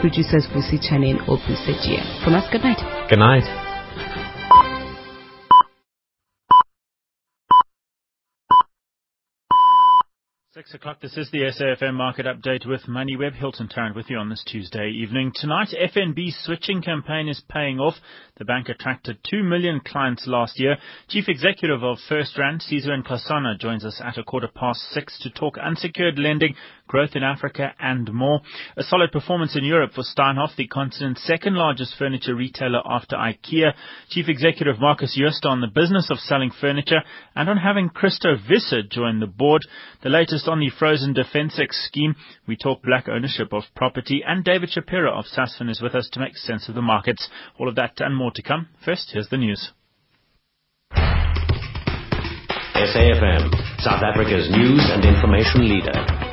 producers Vusi Chane and Opu Sejia. From us, good night. Good night. Six o'clock, this is the SAFM market update with MoneyWeb. Hilton Tarrant with you on this Tuesday evening. Tonight, FNB's switching campaign is paying off. The bank attracted 2 million clients last year. Chief Executive of FirstRand, Sizwe Nxasana, joins us at a quarter past six to talk unsecured lending, growth in Africa and more. A solid performance in Europe for Steinhoff, the continent's second largest furniture retailer after IKEA. Chief Executive Markus Jooste on the business of selling furniture and on having Christo Wiese join the board. The latest on the frozen Defensex scheme. We talk black ownership of property and David Shapiro of Sasfin is with us to make sense of the markets. All of that and more to come. First, here's the news. SAFM, South Africa's news and information leader.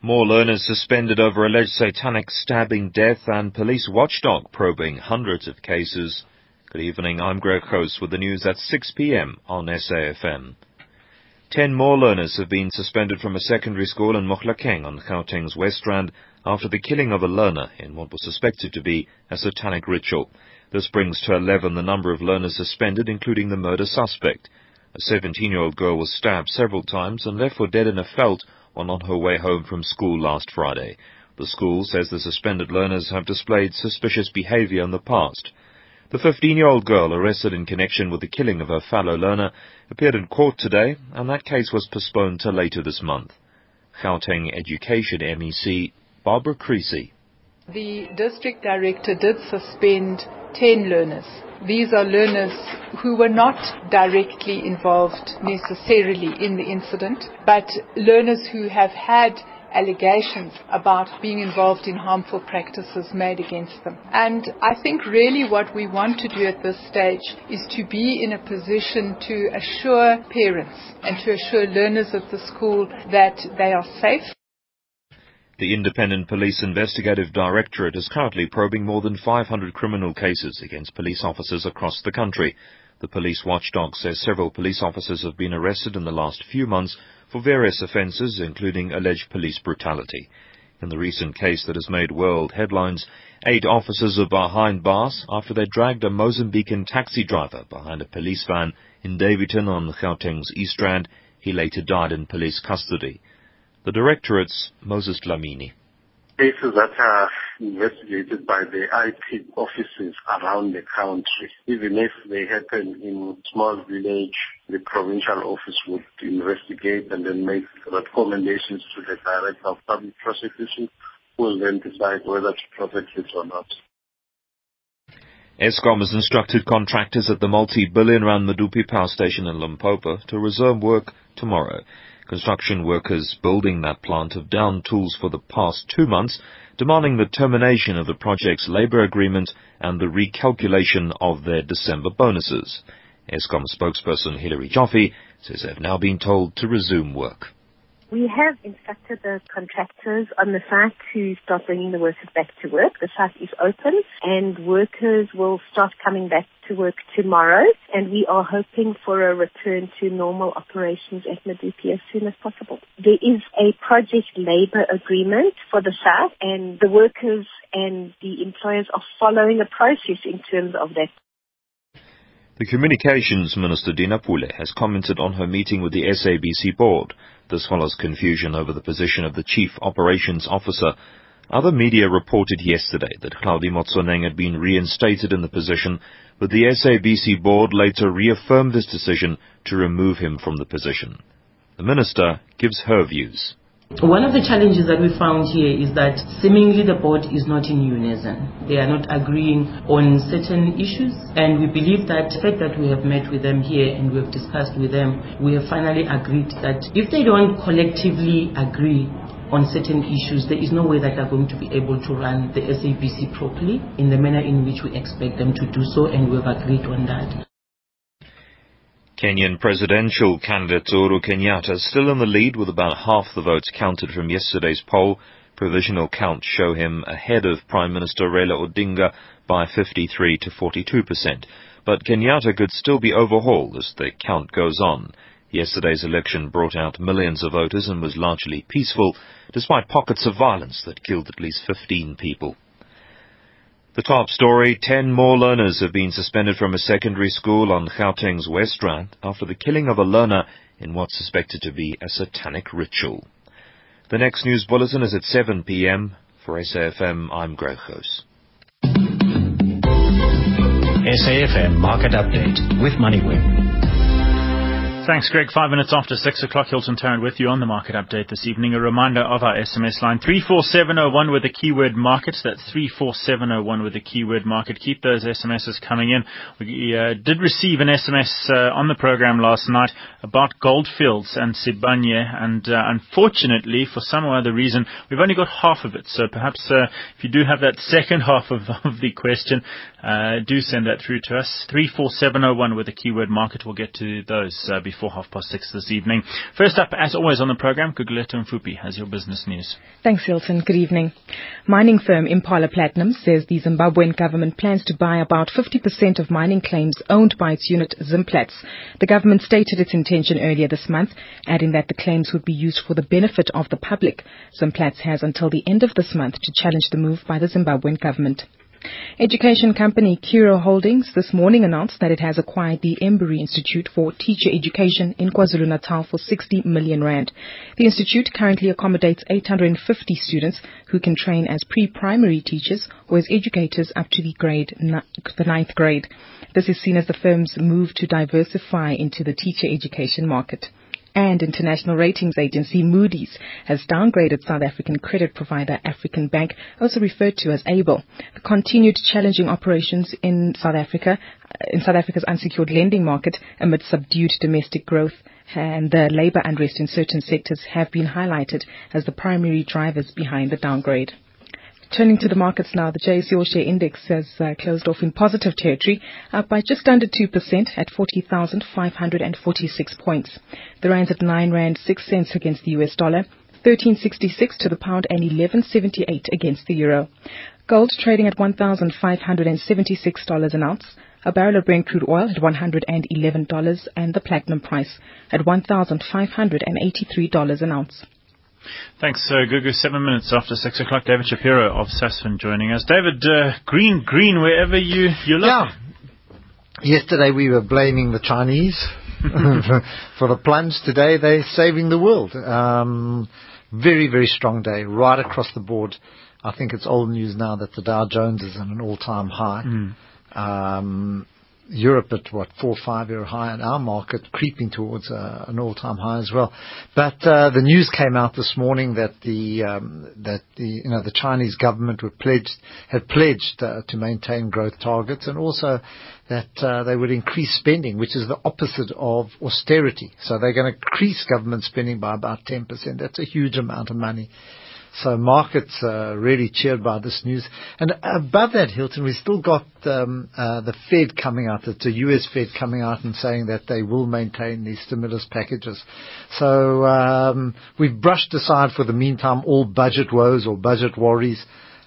More learners suspended over alleged satanic stabbing death and police watchdog probing hundreds of cases. Good evening, I'm Greg Host with the news at 6 p.m. on SAFM. Ten more learners have been suspended from a secondary school in Mohlakeng on Gauteng's West Rand after the killing of a learner in what was suspected to be a satanic ritual. This brings to 11 the number of learners suspended, including the murder suspect. A 17-year-old girl was stabbed several times and left for dead in a veld while on her way home from school last Friday. The school says the suspended learners have displayed suspicious behavior in the past. The 15-year-old girl arrested in connection with the killing of her fellow learner appeared in court today, and that case was postponed to later this month. Gauteng Education MEC Barbara Creecy. The district director did suspend 10 learners. These are learners who were not directly involved necessarily in the incident, but learners who have had allegations about being involved in harmful practices made against them. And I think really what we want to do at this stage is to be in a position to assure parents and to assure learners at the school that they are safe. The Independent Police Investigative Directorate is currently probing more than 500 criminal cases against police officers across the country. The police watchdog says several police officers have been arrested in the last few months for various offences, including alleged police brutality. In the recent case that has made world headlines, eight officers are behind bars after they dragged a Mozambican taxi driver behind a police van in Daveyton on Gauteng's East Rand. He later died in police custody. The Directorate's Moses Dlamini cases that are investigated by the IP offices around the country. Even if they happen in small village, the provincial office would investigate and then make recommendations to the director of public prosecution who will then decide whether to prosecute or not. Eskom has instructed contractors at the multi-billion rand Medupi power station in Limpopo to resume work tomorrow. Construction workers building that plant have downed tools for the past two months, demanding the termination of the project's labour agreement and the recalculation of their December bonuses. Eskom spokesperson Hilary Joffe says they've now been told to resume work. We have instructed the contractors on the site to start bringing the workers back to work. The site is open and workers will start coming back to work tomorrow and we are hoping for a return to normal operations at Medupi as soon as possible. There is a project labour agreement for the site and the workers and the employers are following a process in terms of that the Communications Minister Dina Pule has commented on her meeting with the SABC board. This follows confusion over the position of the Chief Operations Officer. Other media reported yesterday that Hlaudi Motsoeneng had been reinstated in the position, but the SABC board later reaffirmed this decision to remove him from the position. The minister gives her views. One of the challenges that we found here is that seemingly the board is not in unison. They are not agreeing on certain issues, and we believe that the fact that we have met with them here and we have discussed with them, we have finally agreed that if they don't collectively agree on certain issues, there is no way that they're going to be able to run the SABC properly in the manner in which we expect them to do so, and we've agreed on that. Kenyan presidential candidate Uhuru Kenyatta is still in the lead with about half the votes counted from yesterday's poll. Provisional counts show him ahead of Prime Minister Raila Odinga by 53 to 42 percent. But Kenyatta could still be overhauled as the count goes on. Yesterday's election brought out millions of voters and was largely peaceful, despite pockets of violence that killed at least 15 people. The top story, 10 more learners have been suspended from a secondary school on Gauteng's West Rand after the killing of a learner in what's suspected to be a satanic ritual. The next news bulletin is at 7 p.m. For SAFM, I'm Greg House. SAFM Market Update with MoneyWeb. Thanks, Greg. Five minutes after six o'clock, Hilton Tarrant with you on the market update this evening. A reminder of our SMS line, 34701 with the keyword market. That's 34701 with the keyword market. Keep those SMSs coming in. We uh, did receive an SMS uh, on the program last night about Goldfields and Sibanye, and uh, unfortunately, for some other reason, we've only got half of it. So perhaps uh, if you do have that second half of, of the question, uh, do send that through to us. 34701 with the keyword market. We'll get to those uh, before before half past six this evening. First up, as always on the program, Gugulethu Mfuphi has your business news. Thanks, Hilton. Good evening. Mining firm Impala Platinum says the Zimbabwean government plans to buy about 50% of mining claims owned by its unit Zimplats. The government stated its intention earlier this month, adding that the claims would be used for the benefit of the public. Zimplats has until the end of this month to challenge the move by the Zimbabwean government. Education company Curro Holdings this morning announced that it has acquired the Embury Institute for Teacher Education in KwaZulu-Natal for 60 million rand. The institute currently accommodates 850 students who can train as pre-primary teachers or as educators up to the grade the ninth grade. This is seen as the firm's move to diversify into the teacher education market and international ratings agency Moody's has downgraded South African credit provider African Bank, also referred to as ABIL. The continued challenging operations in South Africa, in South Africa's unsecured lending market amid subdued domestic growth and the labor unrest in certain sectors have been highlighted as the primary drivers behind the downgrade. Turning to the markets now, the JSE All Share Index has uh, closed off in positive territory, up by just under 2% at 40,546 points. The rand's at 9 rand 6 cents against the US dollar, 1366 to the pound and 1178 against the euro. Gold trading at $1,576 an ounce. A barrel of Brent crude oil at $111 and the platinum price at $1,583 an ounce. Thanks, uh, Gugu. Seven minutes after six o'clock, David Shapiro of Sasfin joining us. David, uh, green, green, wherever you, you look. Yeah. Yesterday we were blaming the Chinese for the plunge. Today they're saving the world. Um, very, very strong day right across the board. I think it's old news now that the Dow Jones is at an all-time high. Mm. Um, Europe at what four five year high, and our market creeping towards uh, an all time high as well. But uh, the news came out this morning that the um, that the you know the Chinese government were pledged had pledged uh, to maintain growth targets, and also that they would increase spending, which is the opposite of austerity. So they're going to increase government spending by about ten percent. That's a huge amount of money. So markets are really cheered by this news. And above that, Hilton, we still got um, uh, the Fed coming out, the US Fed coming out and saying that they will maintain these stimulus packages. So um, we've brushed aside for the meantime all budget woes or budget worries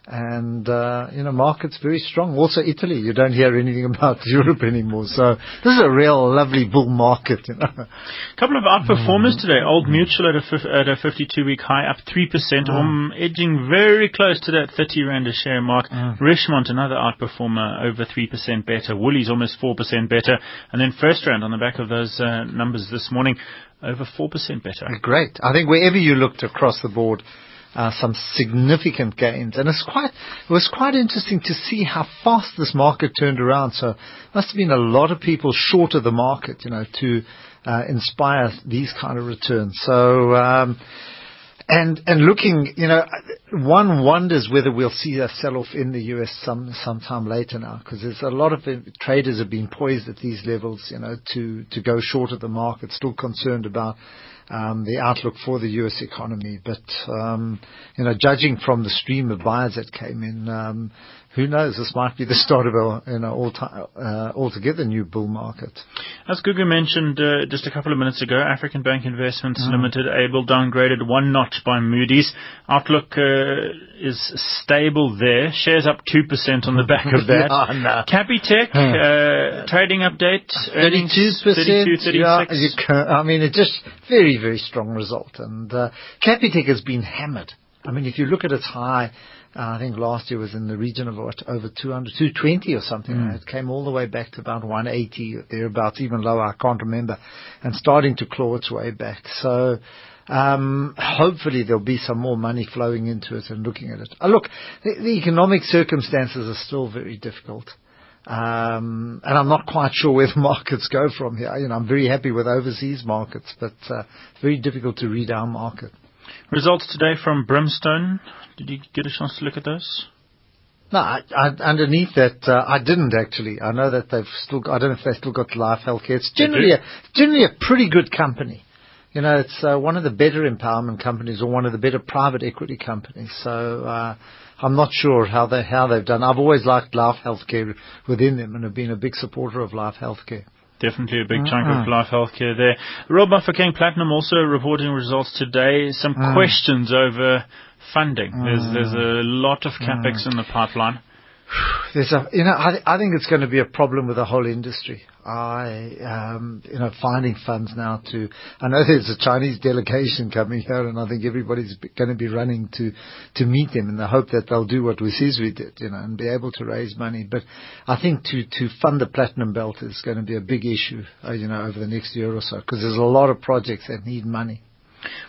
and uh, you know markets very strong. Also Italy, you don't hear anything about Europe anymore. So this is a real lovely bull market. You know, a couple of outperformers mm. today. Old Mutual at a at a 52-week high, up three percent, mm. um, edging very close to that 30 rand a share mark. Mm. Richemont, another outperformer, over three percent better. Woolies almost four percent better, and then FirstRand on the back of those uh, numbers this morning, over four percent better. Great. I think wherever you looked across the board uh, some significant gains. And it's quite, it was quite interesting to see how fast this market turned around. So must have been a lot of people short of the market, you know, to uh, inspire these kind of returns. So, um, and and looking, you know, one wonders whether we'll see a sell-off in the U.S. some sometime later now, because there's a lot of traders have been poised at these levels, you know, to to go short of the market, still concerned about um, the outlook for the U.S. economy. But um, you know, judging from the stream of buyers that came in, um, who knows? This might be the start of a you know uh, altogether new bull market. As Gugu mentioned uh, just a couple of minutes ago, African Bank Investments mm. Limited ABIL downgraded one notch by Moody's. Outlook uh, is stable there. Shares up two percent on the back of that. yeah, no. Capitec uh, trading update. Thirty-two percent. Yeah, can, I mean, it's just very very strong result, and uh, Capitec has been hammered. I mean, if you look at its high uh, I think last year was in the region of what, over 200, 220 or something. Mm. It came all the way back to about 180, thereabouts, even lower, I can't remember, and starting to claw its way back. So, um, hopefully there'll be some more money flowing into it and looking at it. Uh, look, the, the, economic circumstances are still very difficult. Um, and I'm not quite sure where the markets go from here. You know, I'm very happy with overseas markets, but uh, very difficult to read our market. Results today from Brimstone. Did you get a chance to look at those? No, I, I, underneath that, uh, I didn't actually. I know that they've still. Got, I don't know if they've still got Life Healthcare. It's generally a generally a pretty good company. You know, it's uh, one of the better empowerment companies or one of the better private equity companies. So uh, I'm not sure how they how they've done. I've always liked Life Healthcare within them and have been a big supporter of Life Healthcare. Definitely a big chunk of life healthcare there. Royal Bafokeng Platinum also reporting results today. Some mm. questions over funding. Mm. There's there's a lot of capex mm. in the pipeline. There's a, you know, I, I think it's going to be a problem with the whole industry. I, um, you know, finding funds now to, I know there's a Chinese delegation coming here and I think everybody's going to be running to, to meet them in the hope that they'll do what Wesizwe did, you know, and be able to raise money. But I think to, to fund the platinum belt is going to be a big issue, uh, you know, over the next year or so because there's a lot of projects that need money.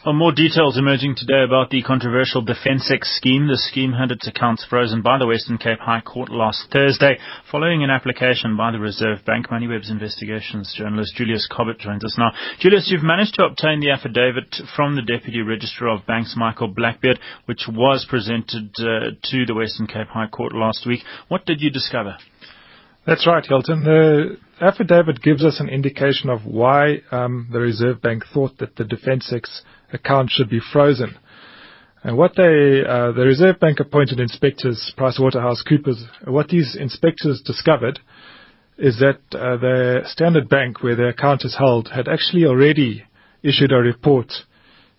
Well, more details emerging today about the controversial DefenseX scheme. The scheme had its accounts frozen by the Western Cape High Court last Thursday, following an application by the Reserve Bank. Moneyweb's investigations journalist Julius Cobbett joins us now. Julius, you've managed to obtain the affidavit from the Deputy Registrar of Banks, Michael Blackbeard, which was presented uh, to the Western Cape High Court last week. What did you discover? That's right, Hilton. The affidavit gives us an indication of why um, the Reserve Bank thought that the DefenseX account should be frozen. And what they, uh, the Reserve Bank appointed inspectors, PricewaterhouseCoopers, what these inspectors discovered is that uh, the Standard Bank, where the account is held, had actually already issued a report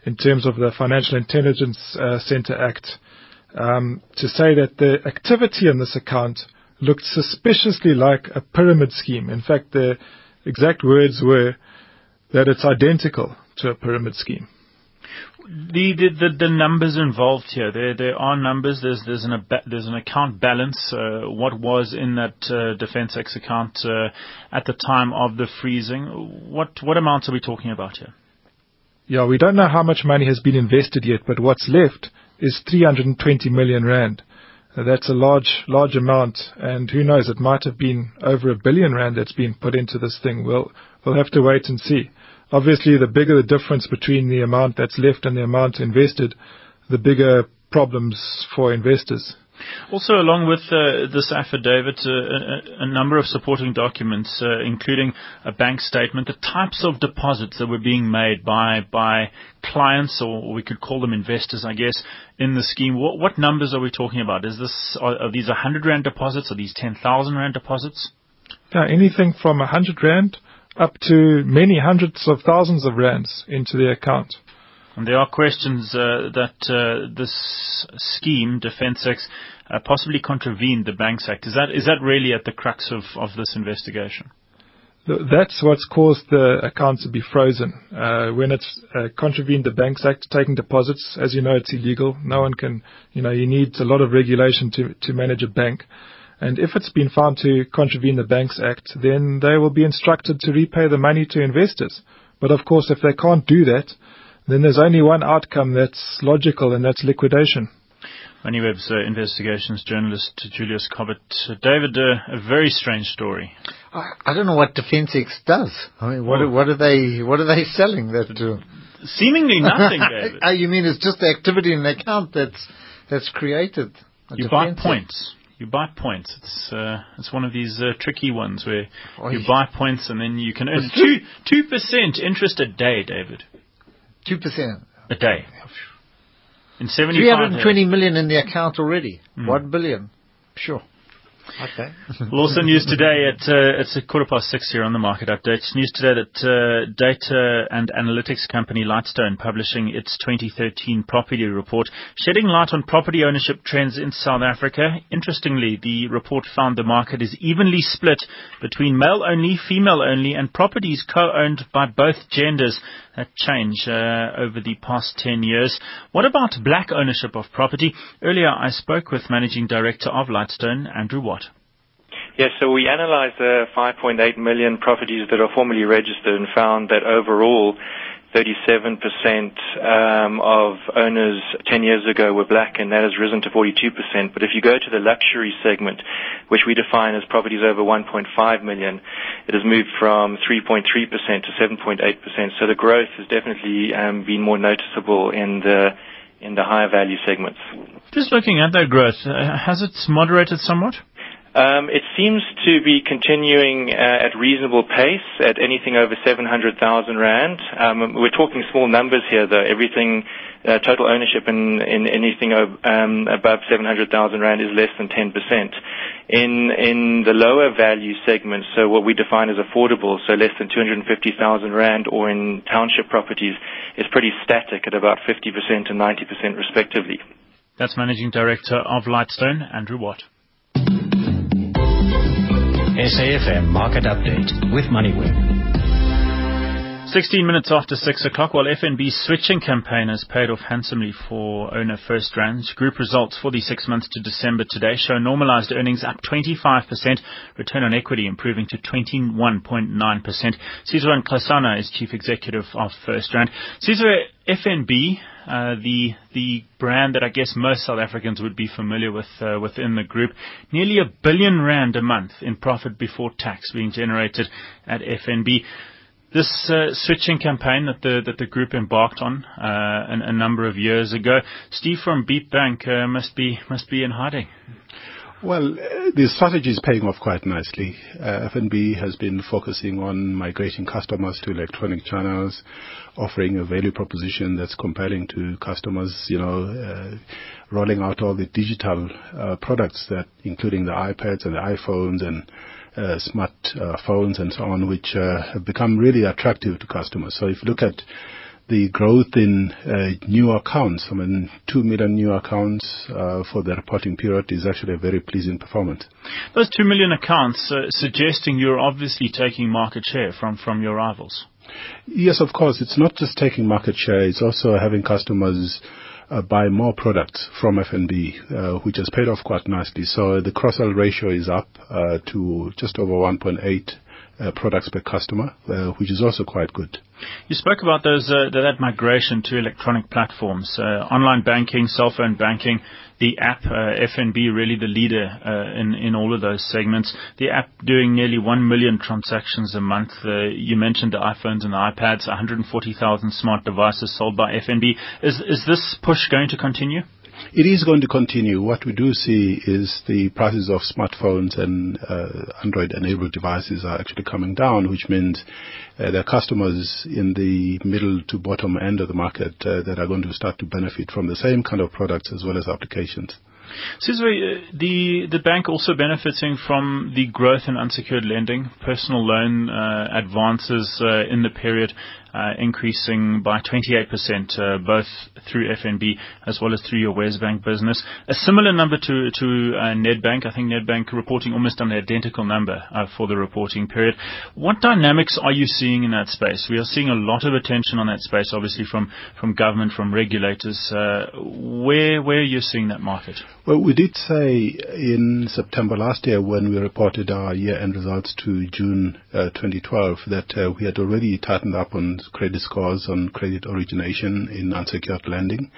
in terms of the Financial Intelligence uh, Center Act um, to say that the activity in this account looked suspiciously like a pyramid scheme. In fact, the exact words were that it's identical to a pyramid scheme. The, the, the, numbers involved here, there, there are numbers. There's, there's, an, there's an account balance. Uh, what was in that uh, DefenseX account uh, at the time of the freezing? What, what amounts are we talking about here? Yeah, we don't know how much money has been invested yet, but what's left is 320 million rand. That's a large, large amount, and who knows, it might have been over a billion rand that's been put into this thing. We'll, we'll have to wait and see. Obviously, the bigger the difference between the amount that's left and the amount invested, the bigger problems for investors. Also, along with uh, this affidavit, uh, a, a, number of supporting documents, uh, including a bank statement, the types of deposits that were being made by by clients, or we could call them investors, I guess, in the scheme. What, what numbers are we talking about? Is this are, are these 100 rand deposits? Are these 10,000 rand deposits? Yeah, anything from 100 rand up to many hundreds of thousands of rands into the account. And there are questions uh, that uh, this scheme, DefenseX, uh, possibly contravened the Banks Act. Is that is that really at the crux of, of this investigation? That's what's caused the account to be frozen. Uh, when it's uh, contravened the Banks Act, taking deposits, as you know, it's illegal. No one can, you know, you need a lot of regulation to, to manage a bank. And if it's been found to contravene the Banks Act, then they will be instructed to repay the money to investors. But of course, if they can't do that, then there's only one outcome that's logical, and that's liquidation. Moneyweb's uh, investigations journalist Julius Cobbett. Uh, David, uh, a very strange story. I, I, don't know what DefenseX does. I mean, what, what are they what are they selling that to? Seemingly nothing, David. oh, you mean it's just the activity in the account that's that's created? You buy points. You buy points. It's uh, it's one of these uh, tricky ones where you buy points and then you can earn two two percent interest a day, David. 2%. a day. In 75 320 days. million in the account already. Hmm. 1 billion. Sure. Okay. Well, also news today at uh, it's a quarter past six here on the market updates. News today that uh, data and analytics company Lightstone publishing its 2013 property report, shedding light on property ownership trends in South Africa. Interestingly, the report found the market is evenly split between male only, female only, and properties co-owned by both genders. That change uh, over the past 10 years. What about black ownership of property? Earlier, I spoke with managing director of Lightstone, Andrew Watt. Yes, so we analyzed the 5.8 million properties that are formally registered and found that overall 37% um, of owners 10 years ago were black, and that has risen to 42%. But if you go to the luxury segment, which we define as properties over 1.5 million, it has moved from 3.3% to 7.8%. So the growth has definitely um, been more noticeable in the in the higher value segments. Just looking at that growth, uh, has it moderated somewhat? Um, it seems to be continuing uh, at reasonable pace at anything over 700,000 rand. Um, we're talking small numbers here, though. Everything, uh, total ownership in, in anything um, above 700,000 rand is less than 10%. In in the lower value segments, so what we define as affordable, so less than 250,000 rand, or in township properties, is pretty static at about 50% and 90% respectively. That's Managing Director of Lightstone, Andrew Watt. SAFM Market Update with MoneyWeb. 16 minutes after 6 o'clock, while FNB's switching campaign has paid off handsomely for owner First Rand. Group results for the six months to December today show normalized earnings up 25%, return on equity improving to 21.9%. Sizwe Nxasana is Chief Executive of First Rand. Sizwe, FNB, uh, the the brand that I guess most South Africans would be familiar with uh, within the group, nearly a billion rand a month in profit before tax being generated at FNB. This uh, switching campaign that the that the group embarked on uh, a, a number of years ago, Steve from Beep Bank uh, must be must be in hiding. Well, the strategy is paying off quite nicely. Uh, FNB has been focusing on migrating customers to electronic channels, offering a value proposition that's compelling to customers, you know, uh, rolling out all the digital uh, products that, including the iPads and the iPhones and smart phones and so on, which have become really attractive to customers. So if you look at the growth in uh, new accounts, I mean, 2 million new accounts uh, for the reporting period is actually a very pleasing performance. Those 2 million accounts uh, suggesting you're obviously taking market share from, from your rivals. Yes, of course. It's not just taking market share, it's also having customers uh, buy more products from FNB, uh, which has paid off quite nicely. So the cross-sell ratio is up uh, to just over 1.8 uh, products per customer, uh, which is also quite good. You spoke about those uh, that migration to electronic platforms, uh, online banking, cell phone banking, the app, uh, FNB really the leader uh, in in all of those segments. The app doing nearly 1 million transactions a month. You mentioned the iPhones and the iPads, 140,000 smart devices sold by FNB. Is is this push going to continue? It is going to continue. What we do see is the prices of smartphones and uh, Android-enabled devices are actually coming down, which means uh, there are customers in the middle to bottom end of the market uh, that are going to start to benefit from the same kind of products as well as applications. Sizwe, the the bank also benefiting from the growth in unsecured lending, personal loan uh, advances uh, in the period uh, increasing by 28%, uh, both through FNB as well as through your Wesbank business. A similar number to uh, Nedbank. I think Nedbank reporting almost an identical number uh, for the reporting period. What dynamics are you seeing in that space? We are seeing a lot of attention on that space, obviously from from government, from regulators. Uh, where where are you seeing that market? Well, we did say in September last year when we reported our year-end results to June uh, 2012 that uh, we had already tightened up on credit scores, on credit origination in unsecured lending.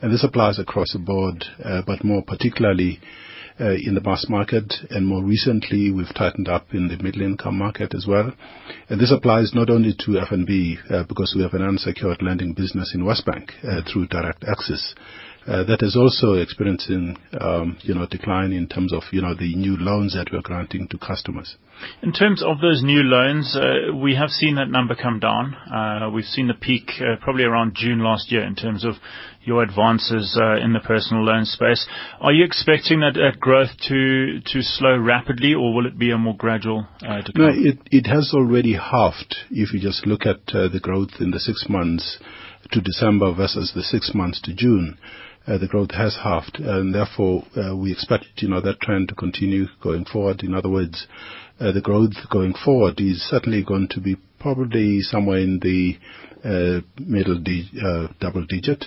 And this applies across the board, uh, but more particularly uh, in the mass market, and more recently, we've tightened up in the middle income market as well. And this applies not only to FNB, uh, because we have an unsecured lending business in Wesbank through direct access, that is also experiencing, um, you know, decline in terms of, you know, the new loans that we're granting to customers. In terms of those new loans, uh, we have seen that number come down. Uh, we've seen the peak uh, probably around June last year in terms of your advances uh, in the personal loan space. Are you expecting that, growth to to slow rapidly, or will it be a more gradual uh, decline? No, it it has already halved. If you just look at uh, the growth in the six months to December versus the six months to June. Uh, the growth has halved, and therefore uh, we expect you know that trend to continue going forward. In other words, uh, the growth going forward is certainly going to be probably somewhere in the middle double digit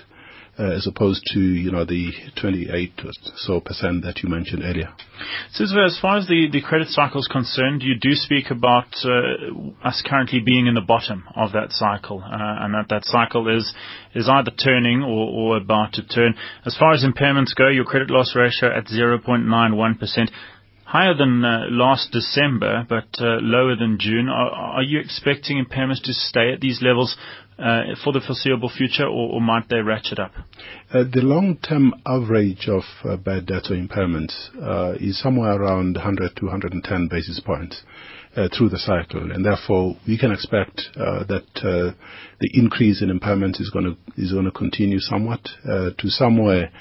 as opposed to, you know, the 28 or so percent that you mentioned earlier. Sizwe, as far as the, the credit cycle is concerned, you do speak about uh, us currently being in the bottom of that cycle, uh, and that that cycle is is either turning or, or about to turn. As far as impairments go, your credit loss ratio at 0.91%. Higher than uh, last December, but uh, lower than June. Are, are you expecting impairments to stay at these levels uh, Uh, for the foreseeable future, or might they ratchet up? Uh, the long-term average of uh, bad debt or impairments uh, is somewhere around 100 to 110 basis points uh, through the cycle. and Therefore, we can expect that the increase in impairments is gonna is gonna continue somewhat to somewhere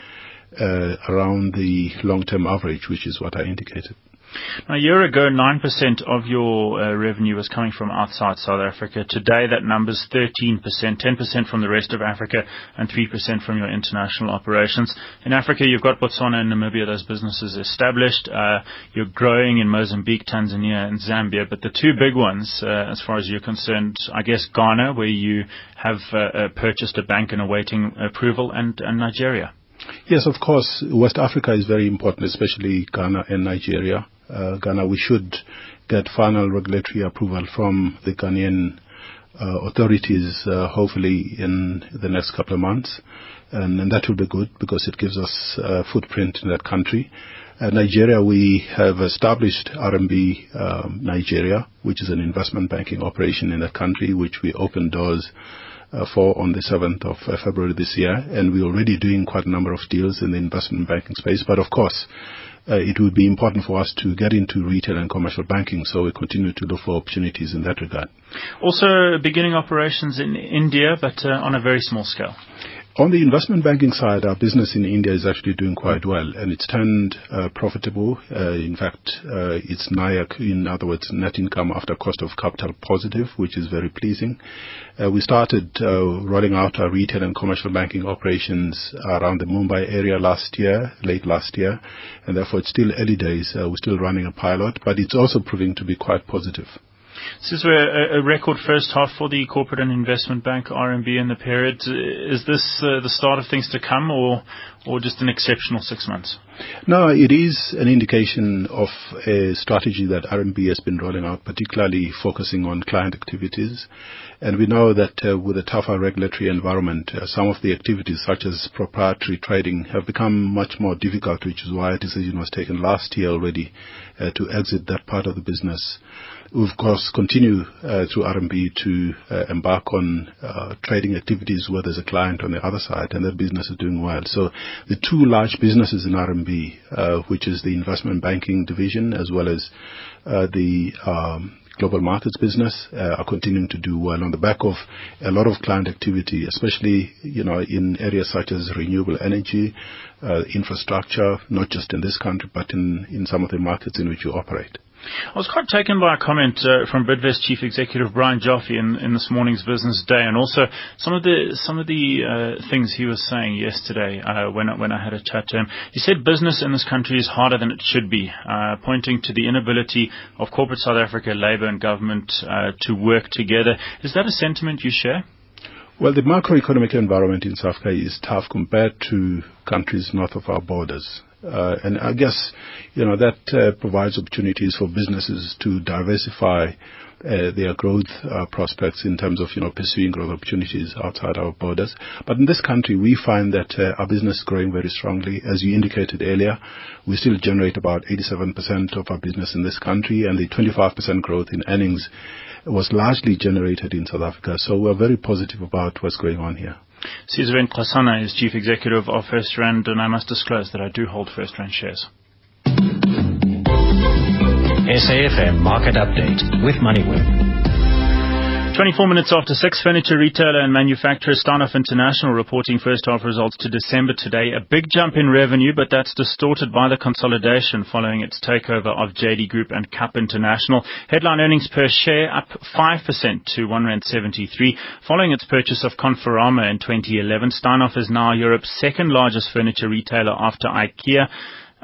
around the long-term average, which is what I indicated. A year ago, 9% of your uh, revenue was coming from outside South Africa. Today, that number's 13%, 10% from the rest of Africa, and 3% from your international operations. In Africa, you've got Botswana and Namibia, those businesses established. Uh, you're growing in Mozambique, Tanzania, and Zambia. But the two big ones, uh, as far as you're concerned, I guess Ghana, where you have purchased a bank and awaiting approval, and Nigeria. Yes, of course. West Africa is very important, especially Ghana and Nigeria uh, Ghana, we should get final regulatory approval from the Ghanaian uh, authorities, uh, hopefully in the next couple of months. And, that will be good because it gives us a footprint in that country. Uh, Nigeria, we have established RMB um, Nigeria, which is an investment banking operation in that country, which we opened doors uh, for on the 7th of uh, February this year. And we're already doing quite a number of deals in the investment banking space. But of course, uh, it would be important for us to get into retail and commercial banking, so we continue to look for opportunities in that regard. Also beginning operations in India, but uh, on a very small scale. On the investment banking side, our business in India is actually doing quite well, and it's turned uh, profitable. Uh, in fact, uh, it's NIACC, in other words, net income after cost of capital positive, which is very pleasing. We started rolling out our retail and commercial banking operations around the Mumbai area last year, late last year, and therefore it's still early days. We're still running a pilot, but it's also proving to be quite positive. This a, a record first half for the corporate and investment bank RMB in the period. Is this uh, the start of things to come, or just an exceptional six months? No, it is an indication of a strategy that RMB has been rolling out, particularly focusing on client activities. And we know that uh, with a tougher regulatory environment, uh, some of the activities such as proprietary trading have become much more difficult, which is why a decision was taken last year already to exit that part of the business. We, of course, continue uh, through RMB to uh, embark on uh, trading activities where there's a client on the other side, and that business is doing well. So the two large businesses in RMB, which is the investment banking division as well as the um, global markets business are continuing to do well on the back of a lot of client activity, especially you know in areas such as renewable energy, infrastructure, not just in this country but in, in some of the markets in which you operate. I was quite taken by a comment uh, from Bidvest Chief Executive Brian Joffe in, in this morning's Business Day, and also some of the some of the uh, things he was saying yesterday uh, when when I had a chat to him. He said business in this country is harder than it should be, uh, pointing to the inability of corporate South Africa, Labour and government uh, to work together. Is that a sentiment you share? Well, the macroeconomic environment in South Africa is tough compared to countries north of our borders. Uh, and I guess, you know, that uh, provides opportunities for businesses to diversify uh, their growth prospects in terms of, you know, pursuing growth opportunities outside our borders. But in this country, we find that our business is growing very strongly. As you indicated earlier, we still generate about 87% of our business in this country, and the 25% growth in earnings was largely generated in South Africa. So we're very positive about what's going on here. Sizwe Nxasana is Chief Executive of FirstRand, and I must disclose that I do hold FirstRand shares. SAFM Market Update with MoneyWeb. 24 minutes after 6, furniture retailer and manufacturer Steinhoff International reporting first half results to December today. A big jump in revenue, but that's distorted by the consolidation following its takeover of JD Group and KAP International. Headline earnings per share up 5% to 1.73. Following its purchase of Conforama in 2011, Steinhoff is now Europe's second largest furniture retailer after IKEA.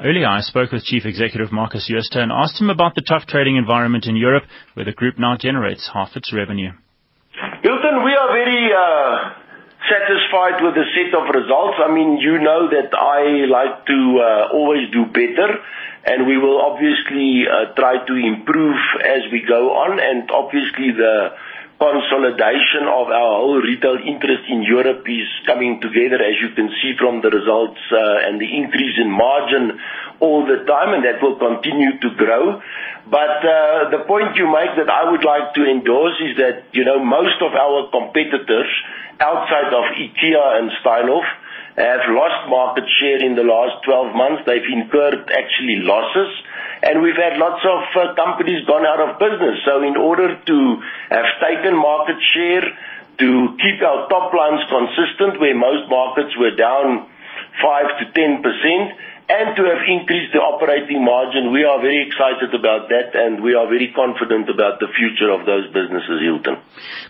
Earlier, I spoke with Chief Executive Markus Jooste and asked him about the tough trading environment in Europe, where the group now generates half its revenue. Hilton, we are very uh, satisfied with the set of results. I mean, you know that I like to uh, always do better, and we will obviously uh, try to improve as we go on. And obviously, the consolidation of our whole retail interest in Europe is coming together, as you can see from the results, uh, and the increase in margin all the time, and that will continue to grow. But uh, The point you make that I would like to endorse is that, you know, most of our competitors outside of IKEA and Steinhoff have lost market share in the last 12 months. They've incurred actually losses and we've had lots of uh, companies gone out of business. So in order to have taken market share, to keep our top lines consistent, where most markets were down 5 to 10 percent and to have increased the operating margin. We are very excited about that, and we are very confident about the future of those businesses, Hilton.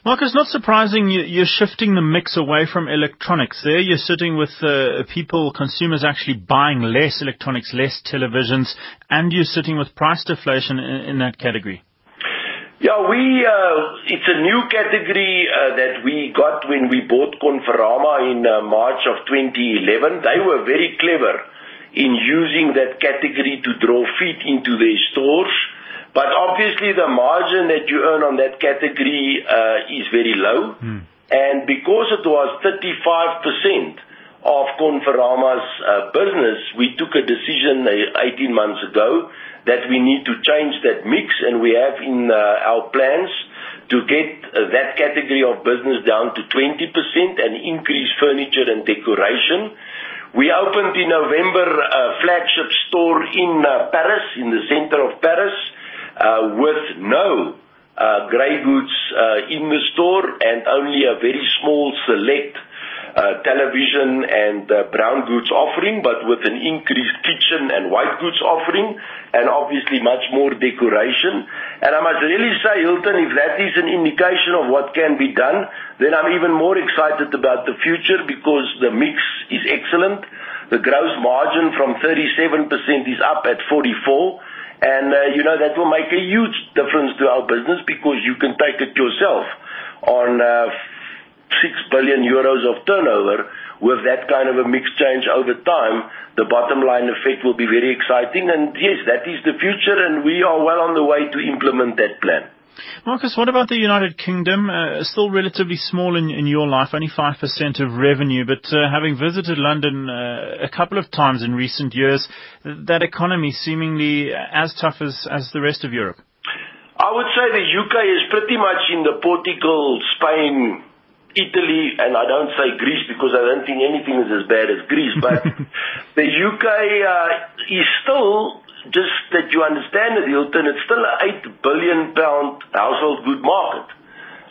Markus, not surprising, you're shifting the mix away from electronics. There you're sitting with uh, people, consumers actually buying less electronics, less televisions, and you're sitting with price deflation in, in that category. Yeah, we uh, it's a new category uh, that we got when we bought Conforama in uh, March of 2011. They were very clever in using that category to draw feet into their stores. But obviously, the margin that you earn on that category uh, is very low. Hmm. And because it was 35% of Conforama's uh, business, we took a decision uh, 18 months ago that we need to change that mix, and we have in our plans to get that category of business down to 20% and increase furniture and decoration. We opened in November a flagship store in uh, Paris, in the center of Paris, uh, with no uh, gray goods in the store and only a very small select uh, television and uh, brown goods offering, but with an increased kitchen and white goods offering, and obviously much more decoration. And I must really say, Hilton, if that is an indication of what can be done, then I'm even more excited about the future because the mix is excellent. The gross margin from 37% is up at 44 and uh, you know that will make a huge difference to our business because you can take it yourself on uh, 6 billion euros of turnover, with that kind of a mix change over time, the bottom line effect will be very exciting. And Yes, that is the future, and we are well on the way to implement that plan. Markus, what about the United Kingdom? Uh, still relatively small in, in your life, only 5% of revenue, but uh, having visited London uh, a couple of times in recent years, that economy seemingly as tough as, as the rest of Europe. I would say the UK is pretty much in the Portugal, Spain, Italy, and I don't say Greece because I don't think anything is as bad as Greece, but the UK uh, is still, just that you understand it, Hilton, it's still an 8 billion pound household good market.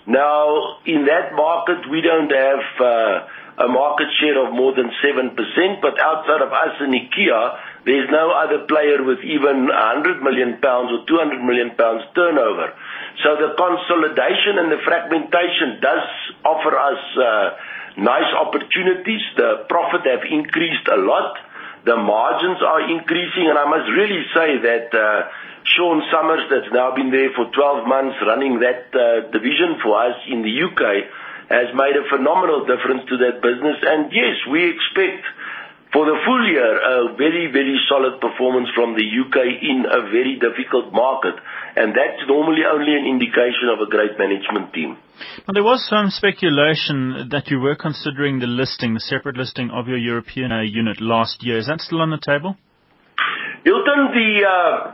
Now, in that market, we don't have uh, a market share of more than 7%, but outside of us and IKEA, there's no other player with even 100 million pounds or 200 million pounds turnover. So The consolidation and the fragmentation does offer us uh, nice opportunities. The profit have increased a lot. The margins are increasing, and I must really say that uh, Sean Summers, that's now been there for 12 months running that uh, division for us in the U.K., has made a phenomenal difference to that business. And Yes, we expect for the full year, a very, very solid performance from the U.K. in a very difficult market, and that's normally only an indication of a great management team. Now, there was some speculation that you were considering the listing, the separate listing of your European uh, unit last year. Is that still on the table? Hilton, the uh,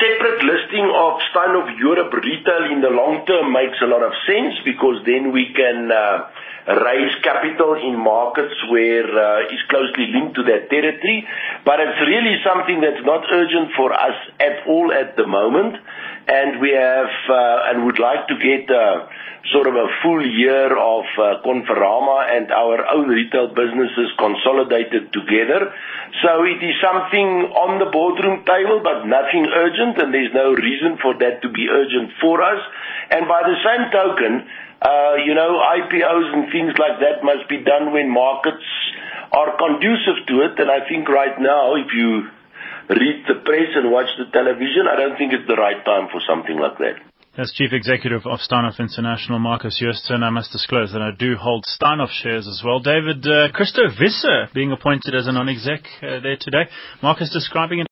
separate listing of Steinhoff Europe retail in the long term makes a lot of sense because then we can uh, raise capital in markets where uh, is closely linked to that territory. But it's really something that's not urgent for us at all at the moment. And we have, uh, and would like to get sort of a full year of uh, Conforama and our own retail businesses consolidated together. So it is something on the boardroom table, but nothing urgent, and there's no reason for that to be urgent for us. And by the same token, uh, you know, IPOs and things like that must be done when markets are conducive to it. And I think right now, if you read the press and watch the television, I don't think it's the right time for something like that. As Chief Executive of Steinhoff International, Markus Joosten, I must disclose that I do hold Steinhoff shares as well. David uh, Christo Wiese being appointed as a non-exec uh, there today. Markus describing it